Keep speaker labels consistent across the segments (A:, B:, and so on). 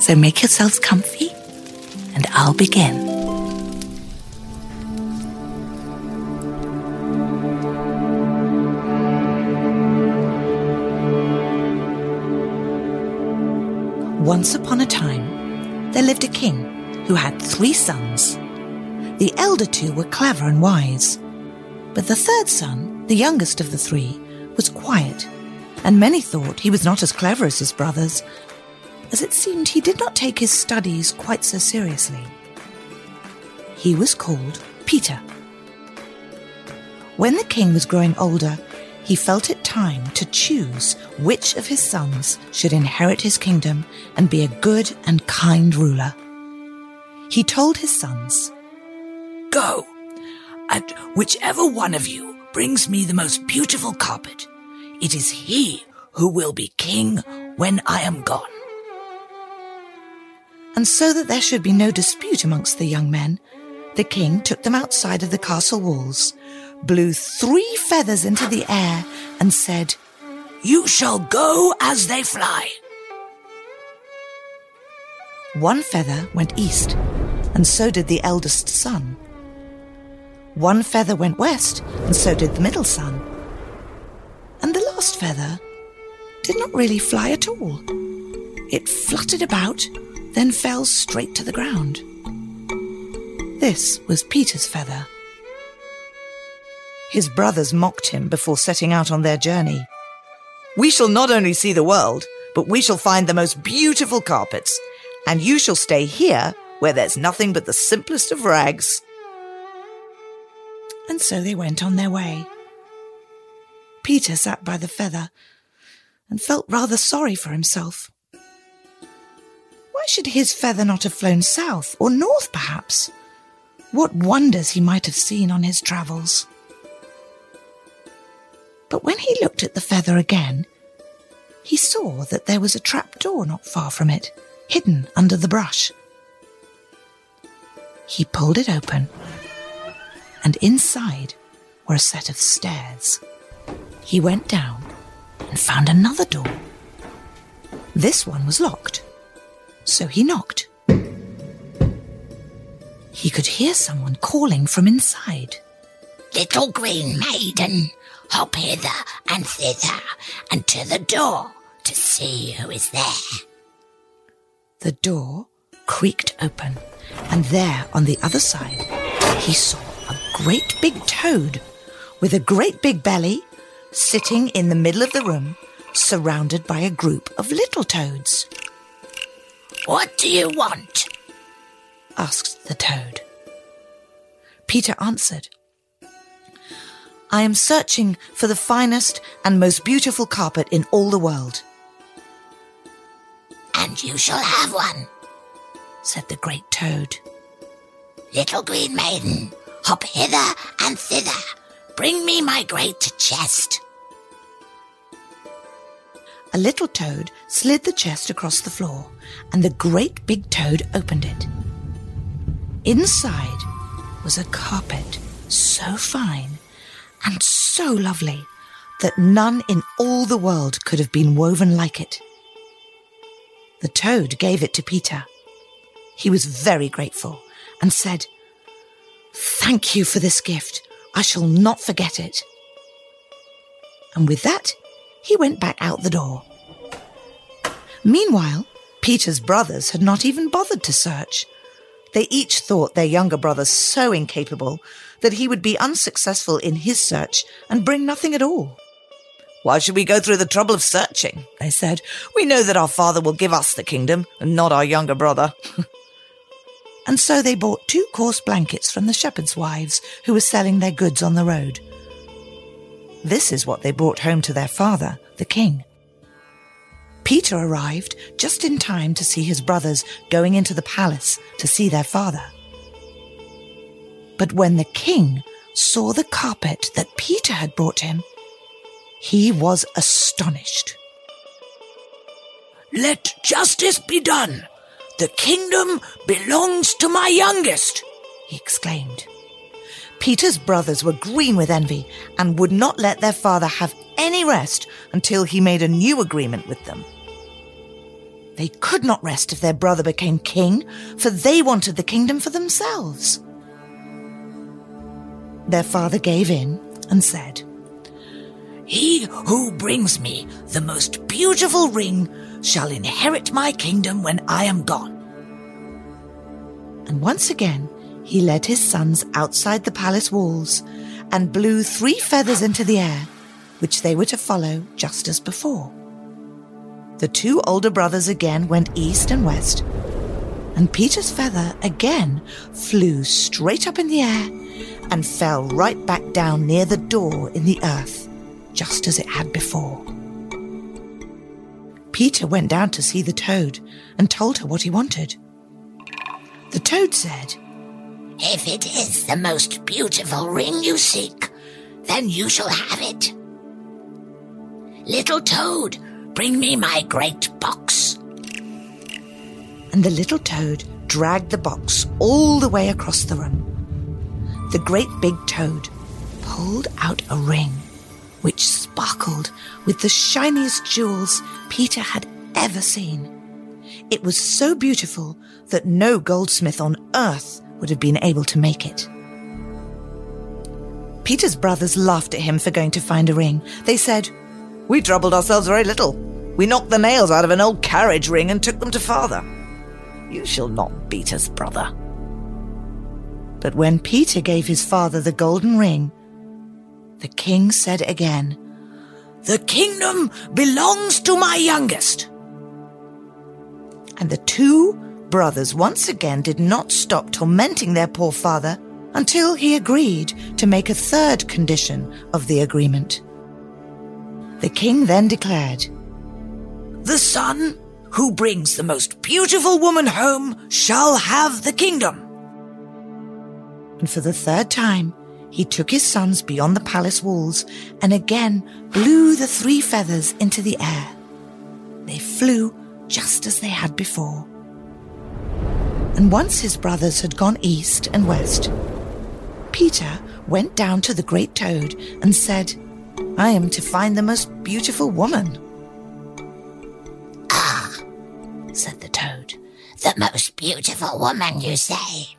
A: So make yourselves comfy, and I'll begin. Once upon a time, there lived a king who had three sons. The elder two were clever and wise, but the third son, the youngest of the three, was quiet, and many thought he was not as clever as his brothers, as it seemed he did not take his studies quite so seriously. He was called Peter. When the king was growing older, he felt it time to choose which of his sons should inherit his kingdom and be a good and kind ruler. He told his sons,
B: Go, and whichever one of you brings me the most beautiful carpet, it is he who will be king when I am gone.
A: And so that there should be no dispute amongst the young men, the king took them outside of the castle walls, blew three feathers into the air, and said,
B: You shall go as they fly.
A: One feather went east, and so did the eldest son. One feather went west, and so did the middle son. And the last feather did not really fly at all. It fluttered about, then fell straight to the ground. This was Peter's feather. His brothers mocked him before setting out on their journey. We shall not only see the world, but we shall find the most beautiful carpets, and you shall stay here where there's nothing but the simplest of rags. And so they went on their way. Peter sat by the feather and felt rather sorry for himself. Should his feather not have flown south or north, perhaps? What wonders he might have seen on his travels. But when he looked at the feather again, he saw that there was a trap door not far from it, hidden under the brush. He pulled it open, and inside were a set of stairs. He went down and found another door. This one was locked, so he knocked. He could hear someone calling from inside.
B: Little green maiden, hop hither and thither, and to the door to see who is there.
A: The door creaked open, and there on the other side he saw a great big toad with a great big belly sitting in the middle of the room, surrounded by a group of little toads.
B: What do you want?
A: asked the toad. Peter answered, I am searching for the finest and most beautiful carpet in all the world.
B: And you shall have one,
A: said the great toad.
B: Little green maiden, hop hither and thither. Bring me my great chest.
A: A little toad slid the chest across the floor, and the great big toad opened it. Inside was a carpet so fine and so lovely that none in all the world could have been woven like it. The toad gave it to Peter. He was very grateful and said, Thank you for this gift. I shall not forget it. And with that, he went back out the door. Meanwhile, Peter's brothers had not even bothered to search. They each thought their younger brother so incapable that he would be unsuccessful in his search and bring nothing at all. Why should we go through the trouble of searching? They said. We know that our father will give us the kingdom and not our younger brother. and so they bought two coarse blankets from the shepherds' wives who were selling their goods on the road. This is what they brought home to their father, the king. Peter arrived just in time to see his brothers going into the palace to see their father. But when the king saw the carpet that Peter had brought him, he was astonished.
B: Let justice be done. The kingdom belongs to my youngest, he exclaimed.
A: Peter's brothers were green with envy and would not let their father have any rest until he made a new agreement with them. They could not rest if their brother became king, for they wanted the kingdom for themselves. Their father gave in and said,
B: He who brings me the most beautiful ring shall inherit my kingdom when I am gone.
A: And once again, he led his sons outside the palace walls and blew three feathers into the air, which they were to follow just as before. The two older brothers again went east and west, and Peter's feather again flew straight up in the air and fell right back down near the door in the earth, just as it had before. Peter went down to see the toad and told her what he wanted. The toad said,
C: If it is the most beautiful ring you seek, then you shall have it. Little toad, Bring me my great box.
A: And the little toad dragged the box all the way across the room. The great big toad pulled out a ring which sparkled with the shiniest jewels Peter had ever seen. It was so beautiful that no goldsmith on earth would have been able to make it. Peter's brothers laughed at him for going to find a ring. They said, We troubled ourselves very little. We knocked the nails out of an old carriage ring and took them to father. You shall not beat us, brother. But when Peter gave his father the golden ring, the king said again,
B: The kingdom belongs to my youngest.
A: And the two brothers once again did not stop tormenting their poor father until he agreed to make a third condition of the agreement. The king then declared,
B: the son who brings the most beautiful woman home shall have the kingdom.
A: And for the third time, he took his sons beyond the palace walls and again blew the three feathers into the air. They flew just as they had before. And once his brothers had gone east and west, Peter went down to the great toad and said, I am to find the most beautiful woman.
C: Ah, said the toad. The most beautiful woman, you say?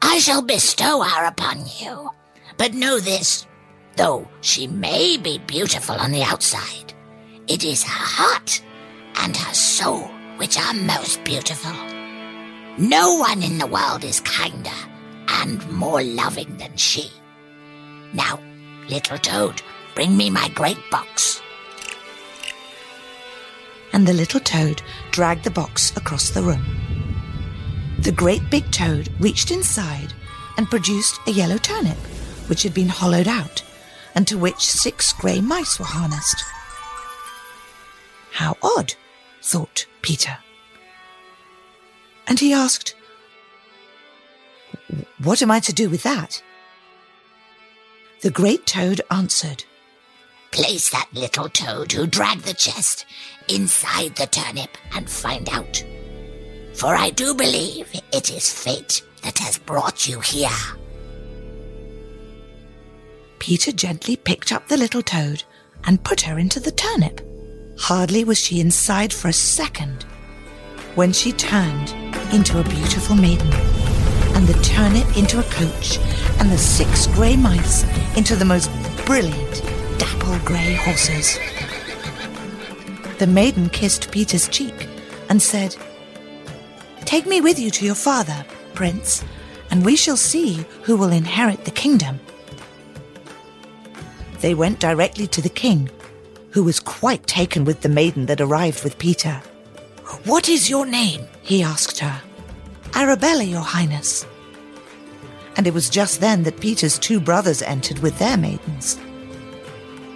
C: I shall bestow her upon you. But know this, though she may be beautiful on the outside, it is her heart and her soul which are most beautiful. No one in the world is kinder and more loving than she. Now, little toad, bring me my great box
A: and the little toad dragged the box across the room. The great big toad reached inside and produced a yellow turnip, which had been hollowed out, and to which six grey mice were harnessed. How odd, thought Peter. And he asked, What am I to do with that? The great toad answered,
C: Place that little toad who dragged the chest inside the turnip and find out. For I do believe it is fate that has brought you here.
A: Peter gently picked up the little toad and put her into the turnip. Hardly was she inside for a second when she turned into a beautiful maiden, and the turnip into a coach, and the six grey mice into the most brilliant dapple grey horses. The maiden kissed Peter's cheek and said, Take me with you to your father, prince, and we shall see who will inherit the kingdom. They went directly to the king, who was quite taken with the maiden that arrived with Peter.
B: What is your name?
A: He asked her. Arabella, your highness. And it was just then that Peter's two brothers entered with their maidens.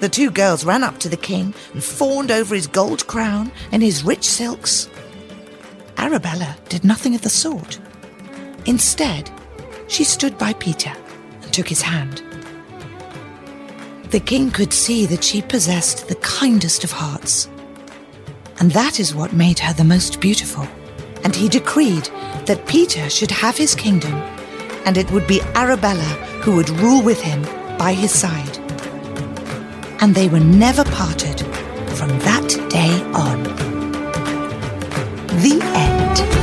A: The two girls ran up to the king and fawned over his gold crown and his rich silks. Arabella did nothing of the sort. Instead, she stood by Peter and took his hand. The king could see that she possessed the kindest of hearts. And that is what made her the most beautiful. And he decreed that Peter should have his kingdom, and it would be Arabella who would rule with him by his side. And they were never parted from that day on. The end.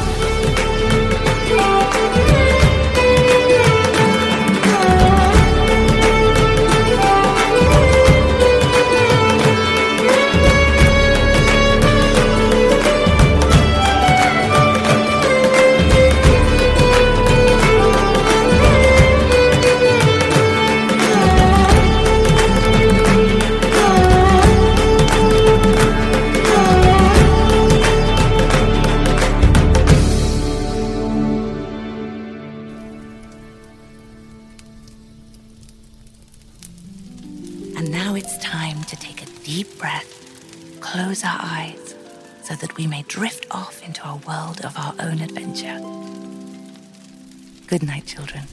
D: We may drift off into a world of our own adventure. Good night, children.